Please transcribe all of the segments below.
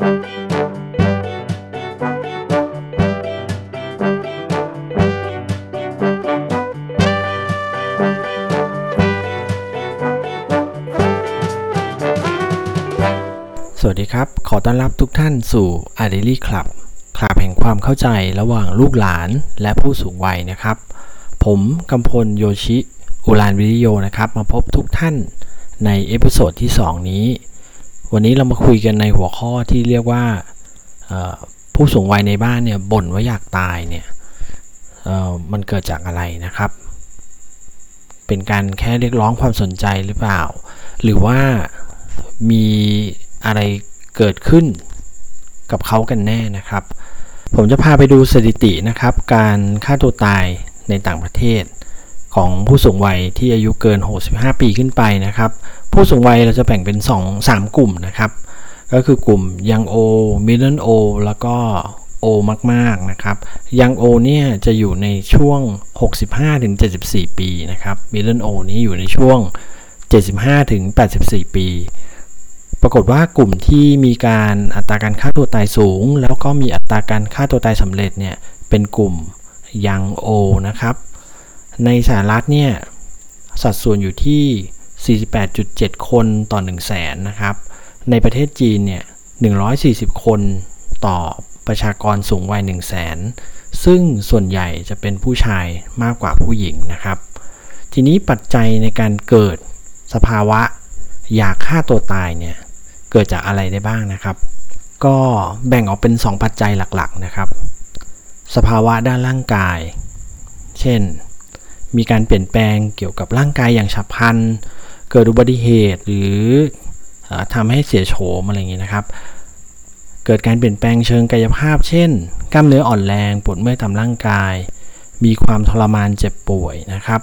สวัสดีครับ ขอต้อนรับทุกท่านสู่ a d e l y Club คลับแห่งความเข้าใจระหว่างลูกหลานและผู้สูงวัยนะครับ ผมกำพลโยชิ อุรานวิริโยนะครับ มาพบทุกท่านใน episode ที่ 2 นี้ วันนี้เรามาคุยกันในหัวข้อที่เรียกว่าผู้สูงวัยในบ้านเนี่ยบ่นว่าอยากตายเนี่ยมันเกิดจากอะไรนะครับ เป็นการแค่เรียกร้องความสนใจหรือเปล่า หรือว่ามีอะไรเกิดขึ้นกับเขากันแน่นะครับ ผมจะพาไปดูสถิตินะครับ การฆ่าตัวตายในต่างประเทศ ของผู้สูงวัยที่อายุเกิน 65 ปีขึ้นไปนะครับ ผู้สูงวัยเราจะแบ่งเป็น 2 3 กลุ่มนะครับ ก็คือกลุ่มยังโอมิดเดิลโอแล้วก็โอมากๆนะครับยังโอเนี่ยจะอยู่ในช่วง 65-74 ปีนะครับมิดเดิลโอนี้อยู่ในช่วง 75-84 ปี ปรากฏว่ากลุ่มที่มีการอัตราการฆ่าตัวตายสูง แล้วก็มีอัตราการฆ่าตัวตายสำเร็จเนี่ยเป็นกลุ่มยังโอนะครับ ในสหรัฐเนี่ยสัดส่วนอยู่ที่ 48.7 คนต่อ 1 0 0 0 0แสนนะครับ ในประเทศจีนเนี่ย140 คนต่อประชากรสูงวัย 1 0 0 0 0แสนซึ่งส่วนใหญ่จะเป็นผู้ชายมากกว่าผู้หญิงนะครับ ทีนี้ปัจจัยในการเกิดสภาวะอยากฆ่าตัวตายเนี่ยเกิดจากอะไรได้บ้างนะครับ ก็แบ่งออกเป็น 2 ปัจจัยหลักๆนะครับ สภาวะด้านร่างกาย เช่น มีการเปลี่ยนแปลงเกี่ยวกับร่างกายอย่างฉับพลัน เกิดอุบัติเหตุหรือทำให้เสียโฉมอะไรอย่างนี้นะครับ เกิดการเปลี่ยนแปลงเชิงกายภาพ เช่น กล้ามเนื้ออ่อนแรงปวดเมื่อยตามร่างกาย มีความทรมานเจ็บป่วยนะครับ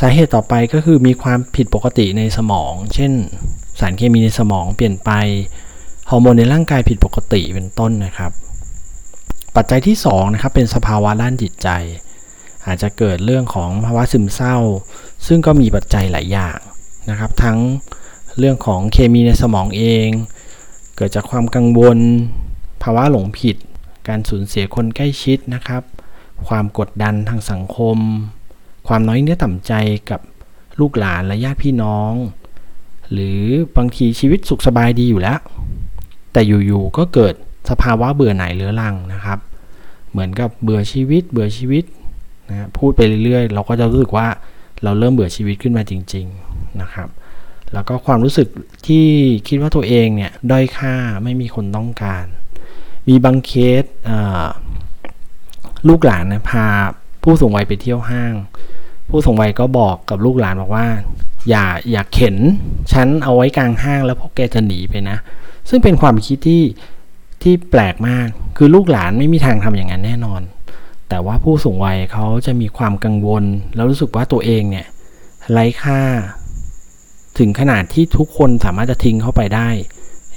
สาเหตุต่อไปก็คือมีความผิดปกติในสมอง เช่น สารเคมีในสมองเปลี่ยนไป ฮอร์โมนในร่างกายผิดปกติเป็นต้นนะครับ ปัจจัยที่2นะครับเป็นสภาวะด้านจิตใจ อาจจะเกิดเรื่องของภาวะซึมเศร้า ซึ่งก็มีปัจจัยหลายอย่าง นะครับ ทั้งเรื่องของเคมีในสมองเอง เกิดจากความกังวล ภาวะหลงผิด การสูญเสียคนใกล้ชิดนะครับ ความกดดันทางสังคม ความน้อยเนื้อต่ำใจกับลูกหลานและญาติพี่น้อง หรือบางทีชีวิตสุขสบายดีอยู่แล้ว แต่อยู่ๆก็เกิดสภาวะเบื่อหน่ายเรื้อรังนะครับ เหมือนกับเบื่อชีวิต เบื่อชีวิตนะพูดไปเรื่อยๆ เราก็จะรู้สึกว่าเราเริ่มเบื่อชีวิตขึ้นมาจริง ๆ นะครับ แล้วก็ความรู้สึกที่คิดว่าตัวเองเนี่ยด้อยค่าไม่มีคนต้องการ มีบางเคสลูกหลานนะพาผู้สูงวัยไปเที่ยวห้าง ผู้สูงวัยก็บอกกับลูกหลานบอกว่า อย่าอย่าเข็นฉันเอาไว้กลางห้างแล้วพวกแกจะหนีไปนะ ซึ่งเป็นความคิดที่ที่แปลกมาก คือลูกหลานไม่มีทางทำอย่างนั้นแน่นอน แต่ว่าผู้สูงวัยเขาจะมีความกังวล แล้วรู้สึกว่าตัวเองเนี่ยไร้ค่า ถึงขนาดที่ทุกคนสามารถจะทิ้งเข้าไปได้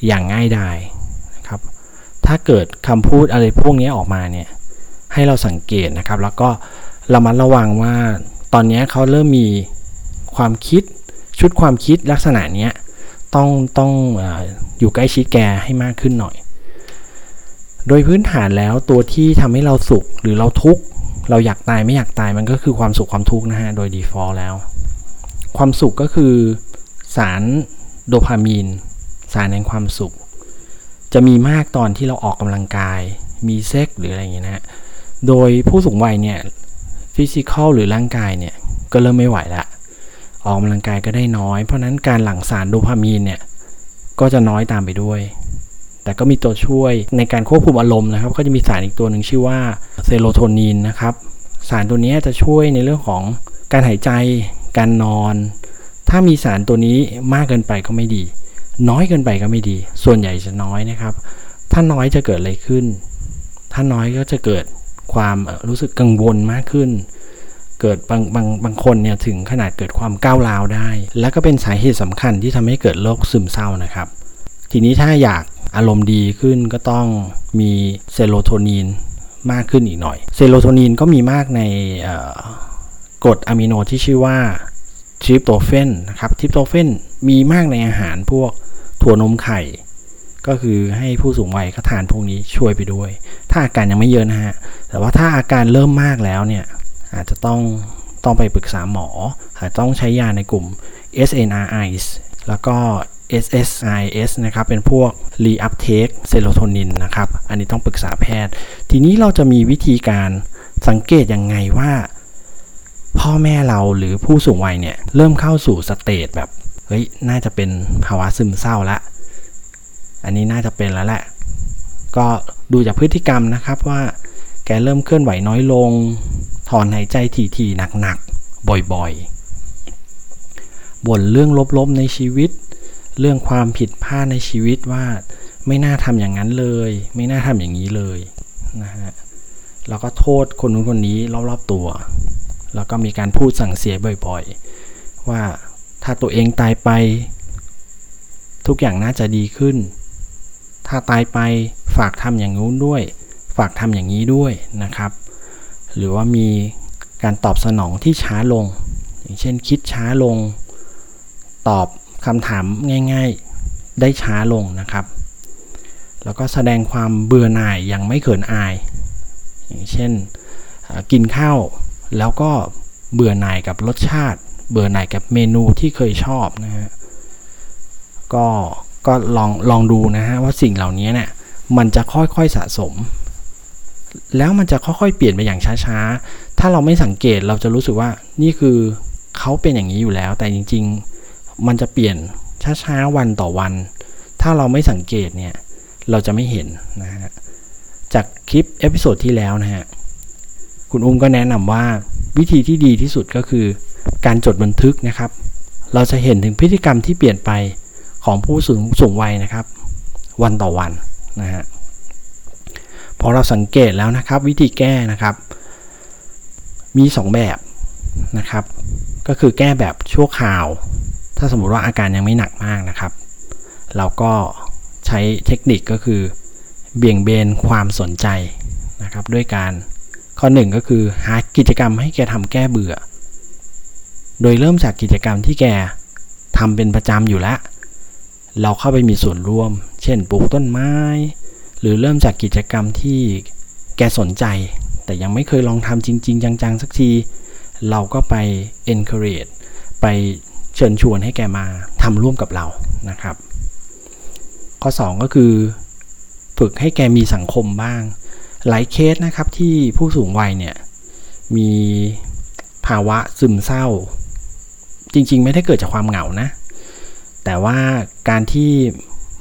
อย่างง่ายดายนะครับ ถ้าเกิดคำพูดอะไรพวกนี้ออกมาเนี่ยให้เราสังเกตนะครับ แล้วก็ระมัดระวังว่าตอนนี้เขาเริ่มมีความคิดชุดความคิดลักษณะนี้ต้องต้องออยู่ใกล้ชิดแกให้มากขึ้นหน่อย โดยพื้นฐานแล้วตัวที่ทำให้เราสุขหรือเราทุกข์เราอยากตายไม่อยากตายมันก็คือความสุขความทุกข์นะฮะโดย default แล้ว ความสุขก็คือ สารโดพามีน สารแห่งความสุข จะมีมากตอนที่เราออกกำลังกาย มีเซ็กหรืออะไรอย่างเงี้ยนะโดยผู้สูงวัยเนี่ย physical หรือร่างกายเนี่ยก็เริ่มไม่ไหวละออกกำลังกายก็ได้น้อย เพราะนั้นการหลั่งสารโดพามีนเนี่ยก็จะน้อยตามไปด้วย แต่ก็มีตัวช่วยในการควบคุมอารมณ์นะครับ ก็จะมีสารอีกตัวหนึ่งชื่อว่าเซโรโทนินนะครับ สารตัวนี้จะช่วยในเรื่องของการหายใจ การนอน ถ้ามีสารตัวนี้มากเกินไปก็ไม่ดี น้อยเกินไปก็ไม่ดี ส่วนใหญ่จะน้อยนะครับ ถ้าน้อยจะเกิดอะไรขึ้น ถ้าน้อยก็จะเกิดความรู้สึกกังวลมากขึ้น เกิดบางบางบางคนเนี่ยถึงขนาดเกิดความก้าวร้าวได้ และก็เป็นสาเหตุสำคัญที่ทำให้เกิดโรคซึมเศร้านะครับ ทีนี้ถ้าอยากอารมณ์ดีขึ้นก็ต้องมีเซโรโทนินมากขึ้นอีกหน่อย เซโรโทนินก็มีมากในกรดอะมิโนที่ชื่อว่า ทริปโตเฟนนะครับทริปโตเฟนมีมากในอาหารพวกถั่วนมไข่ ก็คือให้ผู้สูงวัยก็ทานพวกนี้ช่วยไปด้วย ถ้าอาการยังไม่เยอะนะฮะ แต่ว่าถ้าอาการเริ่มมากแล้วเนี่ย อาจจะต้องต้องไปปรึกษาหมออาจต้องใช้ยาในกลุ่ม SNRIs แล้วก็ SSRIs นะครับ เป็นพวก reuptake serotonin นะครับ อันนี้ต้องปรึกษาแพทย์ ทีนี้เราจะมีวิธีการสังเกตยังไงว่า พ่อแม่เราหรือผู้สูงวัยเนี่ยเริ่มเข้าสู่สเตจแบบเฮ้ยน่าจะเป็นภาวะซึมเศร้าละอันนี้น่าจะเป็นแล้วแหละ ก็ดูจากพฤติกรรมนะครับว่าแกเริ่มเคลื่อนไหวน้อยลง ถอนหายใจทีๆหนักๆ บ่อยๆ บ่นเรื่องลบๆในชีวิต เรื่องความผิดพลาดในชีวิตว่าไม่น่าทำอย่างนั้นเลย ไม่น่าทำอย่างนี้เลยนะฮะแล้วก็โทษคนนู้นคนนี้รอบๆตัว แล้วก็มีการพูดสั่งเสียบ่อยๆ ว่าถ้าตัวเองตายไป ทุกอย่างน่าจะดีขึ้น ถ้าตายไปฝากทำอย่างนู้นด้วย ฝากทำอย่างนี้ด้วยนะครับ หรือว่ามีการตอบสนองที่ช้าลง อย่างเช่นคิดช้าลง ตอบคำถามง่าย ๆ ได้ช้าลงนะครับ แล้วก็แสดงความเบื่อหน่ายอย่างไม่เขินอาย อย่างเช่นกินข้าว แล้วก็เบื่อหน่ายกับรสชาติ เบื่อหน่ายกับเมนูที่เคยชอบนะฮะก็ก็ลองลองดูนะฮะว่าสิ่งเหล่านี้เนี่ยมันจะค่อยๆสะสม แล้วมันจะค่อยๆเปลี่ยนไปอย่างช้าๆ ถ้าเราไม่สังเกตเราจะรู้สึกว่านี่คือเขาเป็นอย่างนี้อยู่แล้ว แต่จริง ๆ มันจะเปลี่ยนช้าๆวันต่อวัน ถ้าเราไม่สังเกตเนี่ยเราจะไม่เห็นนะฮะจากคลิป episode ที่แล้วนะฮะ คุณอุ้มก็แนะนำว่าวิธีที่ดีที่สุดก็คือ การจดบันทึกนะครับ เราจะเห็นถึงพฤติกรรมที่เปลี่ยนไปของผู้สูงสูงวัยนะครับ วันต่อวันนะฮะพอเราสังเกตแล้วนะครับ วิธีแก้นะครับ มี 2 แบบนะครับ ก็คือแก้แบบชั่วคราว ถ้าสมมติว่าอาการยังไม่หนักมากนะครับ เราก็ใช้เทคนิคก็คือเบี่ยงเบนความสนใจนะครับ ด้วยการ ข้อหนึ่งก็คือหากิจกรรมให้แกทำแก้เบื่อ โดยเริ่มจากกิจกรรมที่แกทำเป็นประจำอยู่แล้วเราเข้าไปมีส่วนร่วม เช่น ปลูกต้นไม้ หรือเริ่มจากกิจกรรมที่แกสนใจ แต่ยังไม่เคยลองทำจริง ๆ จัง ๆ สักที เราก็ไป encourage ไปเชิญชวนให้แกมาทำร่วมกับเรานะครับ ข้อ 2 ก็คือ ฝึกให้แกมีสังคมบ้าง หลายเคสนะครับที่ผู้สูงวัยเนี่ยมีภาวะซึมเศร้า จริงๆ ไม่ได้เกิดจากความเหงานะ แต่ว่าการที่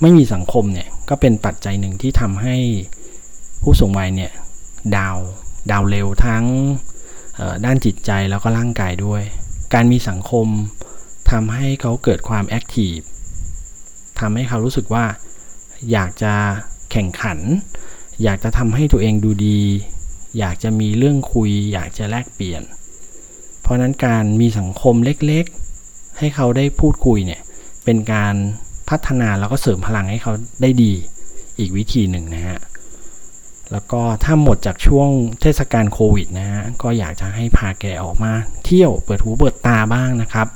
ไม่มีสังคมเนี่ยก็เป็นปัจจัยหนึ่งที่ทำให้ผู้สูงวัยเนี่ยดาวดาวเร็วทั้งด้านจิตใจแล้วก็ร่างกายด้วย การมีสังคมทำให้เขาเกิดความแอคทีฟทำให้เขารู้สึกว่าอยากจะแข่งขัน อยากจะทำให้ตัวเองดูดี อยากจะมีเรื่องคุย อยากจะแลกเปลี่ยน เพราะนั้นการมีสังคมเล็กๆ ให้เขาได้พูดคุยเนี่ยเป็นการพัฒนาแล้วก็เสริมพลังให้เขาได้ดีอีกวิธีหนึ่งนะฮะ แล้วก็ถ้าหมดจากช่วงเทศกาลโควิดนะฮะ ก็อยากจะให้พาแกออกมา เที่ยวเปิดหูเปิดตาบ้างนะครับ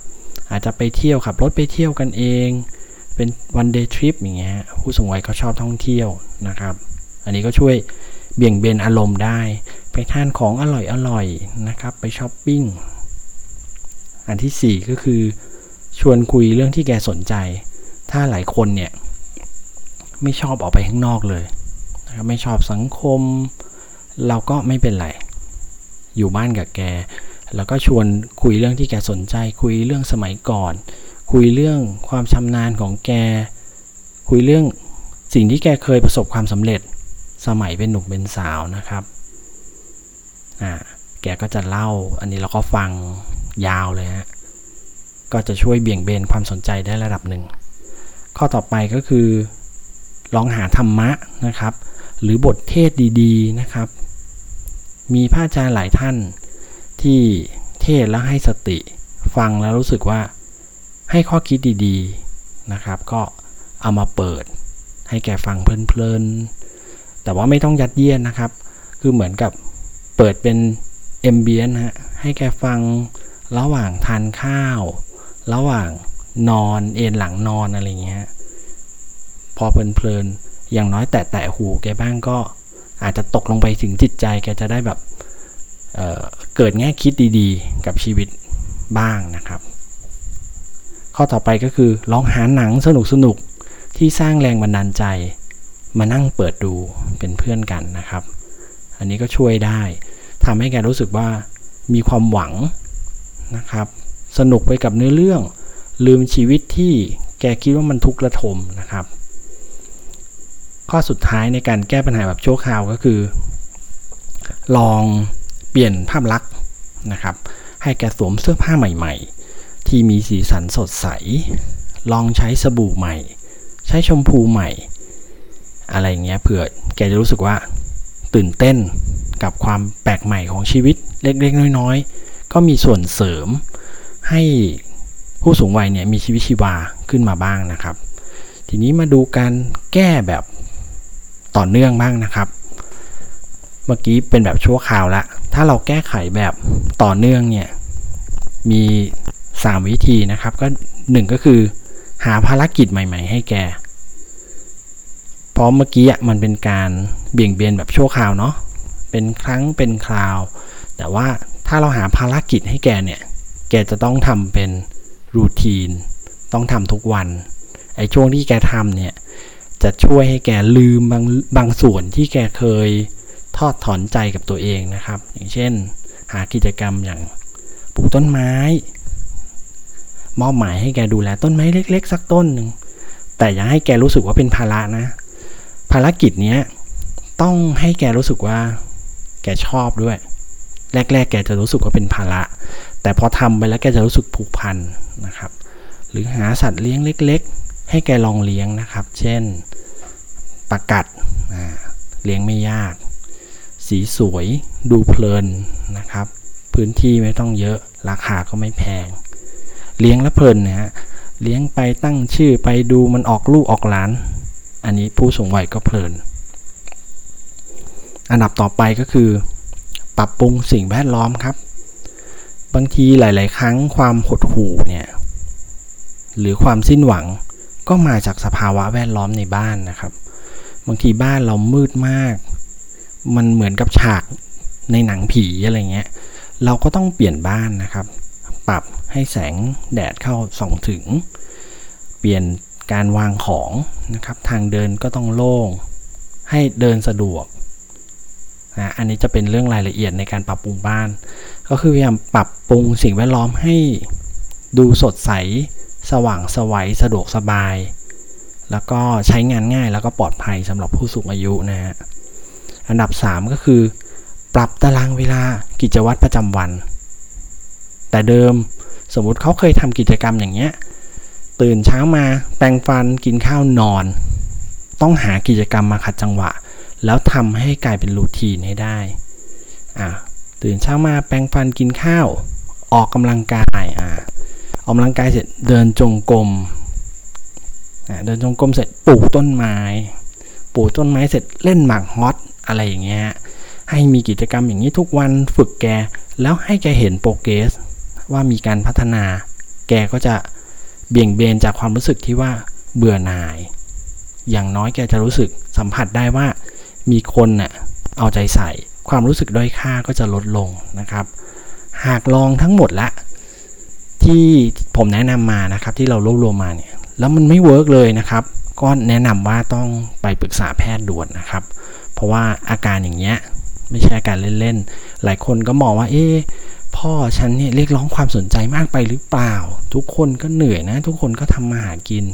อาจจะไปเที่ยวขับรถไปเที่ยวกันเอง เป็นวันเดย์ทริปอย่างเงี้ยผู้สูงวัยเขาชอบท่องเที่ยวนะครับ อันนี้ก็ช่วยเบี่ยงเบนอารมณ์ได้ ไปทานของอร่อยอร่อยนะครับ ไปช้อปปิ้ง อันที่ 4 ก็คือชวนคุยเรื่องที่แกสนใจ ถ้าหลายคนเนี่ยไม่ชอบออกไปข้างนอกเลยนะครับไม่ชอบสังคม เราก็ไม่เป็นไร อยู่บ้านกับแก แล้วก็ชวนคุยเรื่องที่แกสนใจ คุยเรื่องสมัยก่อน คุยเรื่องความชำนาญของแก คุยเรื่องสิ่งที่แกเคยประสบความสำเร็จ สมัยเป็นหนุ่มเป็นสาวนะครับอ่าแกก็จะเล่าอันนี้เราก็ฟังยาวเลยฮะก็จะช่วยเบี่ยงเบนความสนใจได้ระดับหนึ่ง ข้อต่อไปก็คือ ลองหาธรรมะนะครับ หรือบทเทศดีๆนะครับ มีพระอาจารย์หลายท่านที่เทศแล้วให้สติ ฟังแล้วรู้สึกว่าให้ข้อคิดดีๆนะครับ ก็เอามาเปิดให้แกฟังเพลินๆ แต่ว่าไม่ต้องยัดเยียดนะครับ คือเหมือนกับเปิดเป็นเอมเบียนฮะให้แกฟังระหว่างทานข้าว ระหว่างนอนเอนหลังนอนอะไรเงี้ยพอเพลินๆอย่างน้อยแตะแตะหูแกบ้างก็อาจจะตกลงไปถึงจิตใจแกจะได้แบบเเกิดแง่คิดดีๆ กับชีวิตบ้างนะครับ ข้อต่อไปก็คือลองหาหนังสนุกๆที่สร้างแรงบันดาลใจ มานั่งเปิดดูเป็นเพื่อนกันนะครับ อันนี้ก็ช่วยได้ทำให้แกรู้สึกว่ามีความหวังนะครับ สนุกไปกับเนื้อเรื่อง ลืมชีวิตที่แกคิดว่ามันทุกข์ระทมนะครับ ข้อสุดท้ายในการแก้ปัญหาแบบชั่วคราวก็คือ ลองเปลี่ยนภาพลักษณ์นะครับ ให้แกสวมเสื้อผ้าใหม่ ๆ ที่มีสีสันสดใส ลองใช้สบู่ใหม่ ใช้ชมพูใหม่ อะไรอย่างเงี้ยเผื่อแกจะรู้สึกว่าตื่นเต้นกับความแปลกใหม่ของชีวิตเล็กๆ น้อยๆ ก็มีส่วนเสริมให้ผู้สูงวัยเนี่ยมีชีวิตชีวาขึ้นมาบ้างนะครับ ทีนี้มาดูการแก้แบบต่อเนื่องบ้างนะครับ เมื่อกี้เป็นแบบชั่วคราวละ ถ้าเราแก้ไขแบบต่อเนื่องเนี่ยมี 3 วิธีนะครับก็ 1 ก็คือ หาภารกิจใหม่ ๆ ให้แก เพราะเมื่อกี้มันเป็นการเบี่ยงเบนแบบชั่วคราวเนาะเป็นครั้งเป็นคราว แต่ว่าถ้าเราหาภารกิจให้แกเนี่ย แกจะต้องทำเป็นรูทีน ต้องทำทุกวัน ไอ้ช่วงที่แกทำเนี่ย จะช่วยให้แกลืมบางบางส่วนที่แกเคยทอดถอนใจกับตัวเองนะครับ อย่างเช่น หากิจกรรมอย่างปลูกต้นไม้ มอบหมายให้แกดูแลต้นไม้เล็ก ๆ สักต้นหนึ่ง แต่อย่าให้แกรู้สึกว่าเป็นภาระนะ ภารกิจเนี้ยต้องให้แกรู้สึกว่า แกชอบด้วย แรก ๆ แกจะรู้สึกว่าเป็นภาระ แต่พอทำไปแล้วแกจะรู้สึกผูกพันนะครับ หรือหาสัตว์เลี้ยงเล็ก ๆ ให้แกลองเลี้ยงนะครับ เช่นปากัดเลี้ยงไม่ยาก สีสวยดูเพลินนะครับ พื้นที่ไม่ต้องเยอะราคาก็ไม่แพง เลี้ยงแล้วเพลินนะฮะเลี้ยงไปตั้งชื่อไปดูมันออกลูกออกหลาน อันนี้ผู้สูงวัยก็เพลิน อันดับต่อไปก็คือ ปรับปรุงสิ่งแวดล้อมครับ บางทีหลาย ๆ ครั้งความหดหู่เนี่ยหรือความสิ้นหวังก็มาจากสภาวะแวดล้อมในบ้านนะครับ บางทีบ้านเรามืดมาก มันเหมือนกับฉากในหนังผีอะไรเงี้ย เราก็ต้องเปลี่ยนบ้านนะครับ ปรับให้แสงแดดเข้าส่องถึง เปลี่ยน การวางของนะครับ ทางเดินก็ต้องโล่ง ให้เดินสะดวกนะอันนี้จะเป็นเรื่องรายละเอียดในการปรับปรุงบ้าน ก็คือพยายามปรับปรุงสิ่งแวดล้อมให้ดูสดใส สว่างสวัยสะดวกสบาย แล้วก็ใช้งานง่ายแล้วก็ปลอดภัยสำหรับผู้สูงอายุนะฮะอันดับ 3 ก็คือ ปรับตารางเวลากิจวัตรประจำวัน แต่เดิมสมมุติเขาเคยทำกิจกรรมอย่างเงี้ย ตื่นเช้ามาแปรงฟันกินข้าวนอน ต้องหากิจกรรมมาขัดจังหวะ แล้วทำให้กลายเป็นรูทีนให้ได้อ่าตื่นเช้ามาแปรงฟันกินข้าว ออกกำลังกายอ่าออกกำลังกายเสร็จเดินจงกรมอ่าเดินจงกรมเสร็จปลูกต้นไม้ ปลูกต้นไม้เสร็จเล่นหมากฮอตอะไรอย่างเงี้ยให้มีกิจกรรมอย่างนี้ทุกวันฝึกแก แล้วให้แกเห็น progress ว่ามีการพัฒนา แกก็จะ เบี่ยงเบนจากความรู้สึกที่ว่าเบื่อหน่าย อย่างน้อยแกจะรู้สึกสัมผัสได้ว่ามีคนน่ะเอาใจใส่ ความรู้สึกด้อยค่าก็จะลดลงนะครับ หากลองทั้งหมดละที่ผมแนะนำมานะครับที่เรารวบรวมมาเนี่ยแล้วมันไม่ work เลยนะครับ ก็แนะนำว่าต้องไปปรึกษาแพทย์ด่วนนะครับ เพราะว่าอาการอย่างเงี้ยไม่ใช่อาการเล่นๆ หลายคนก็มองว่าเอ๊ พ่อฉันเนี่ยเรียกร้องความสนใจมากไปหรือเปล่า ทุกคนก็เหนื่อยนะ ทุกคนก็ทำมาหากิน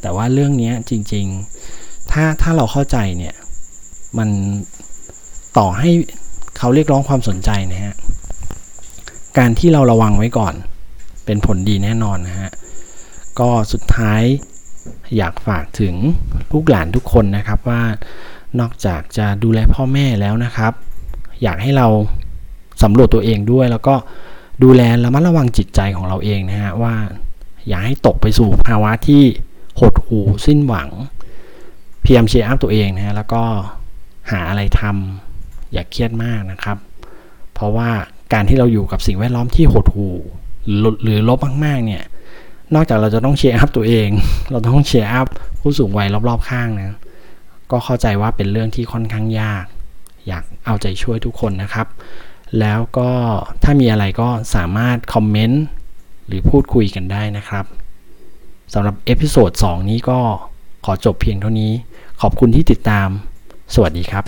แต่ว่าเรื่องนี้จริง ๆ ถ้าถ้าเราเข้าใจเนี่ยมันต่อให้เขาเรียกร้องความสนใจนะฮะการที่เราระวังไว้ก่อน เป็นผลดีแน่นอนนะฮะก็สุดท้ายอยากฝากถึงลูกหลานทุกคนนะครับว่านอกจากจะดูแลพ่อแม่แล้วนะครับ อยากให้เรา สำรวจตัวเองด้วย แล้วก็ดูแลระมัดระวังจิตใจของเราเองนะฮะว่าอย่าให้ตกไปสู่ภาวะที่หดหู่สิ้นหวังพยายามเชียร์อัพตัวเองนะฮะแล้วก็หาอะไรทำอย่าเครียดมากนะครับ เพราะว่าการที่เราอยู่กับสิ่งแวดล้อมที่หดหู่หรือลบมากๆเนี่ยนอกจากเราจะต้อง cheer up ตัวเอง เราต้อง cheer up ผู้สูงวัยรอบๆข้างนะก็เข้าใจว่าเป็นเรื่องที่ค่อนข้างยาก อยากเอาใจช่วยทุกคนนะครับ แล้วก็ถ้ามีอะไรก็สามารถ comment หรือพูดคุยกันได้นะครับสำหรับ episode 2นี้ก็ขอจบเพียงเท่านี้ ขอบคุณที่ติดตาม สวัสดีครับ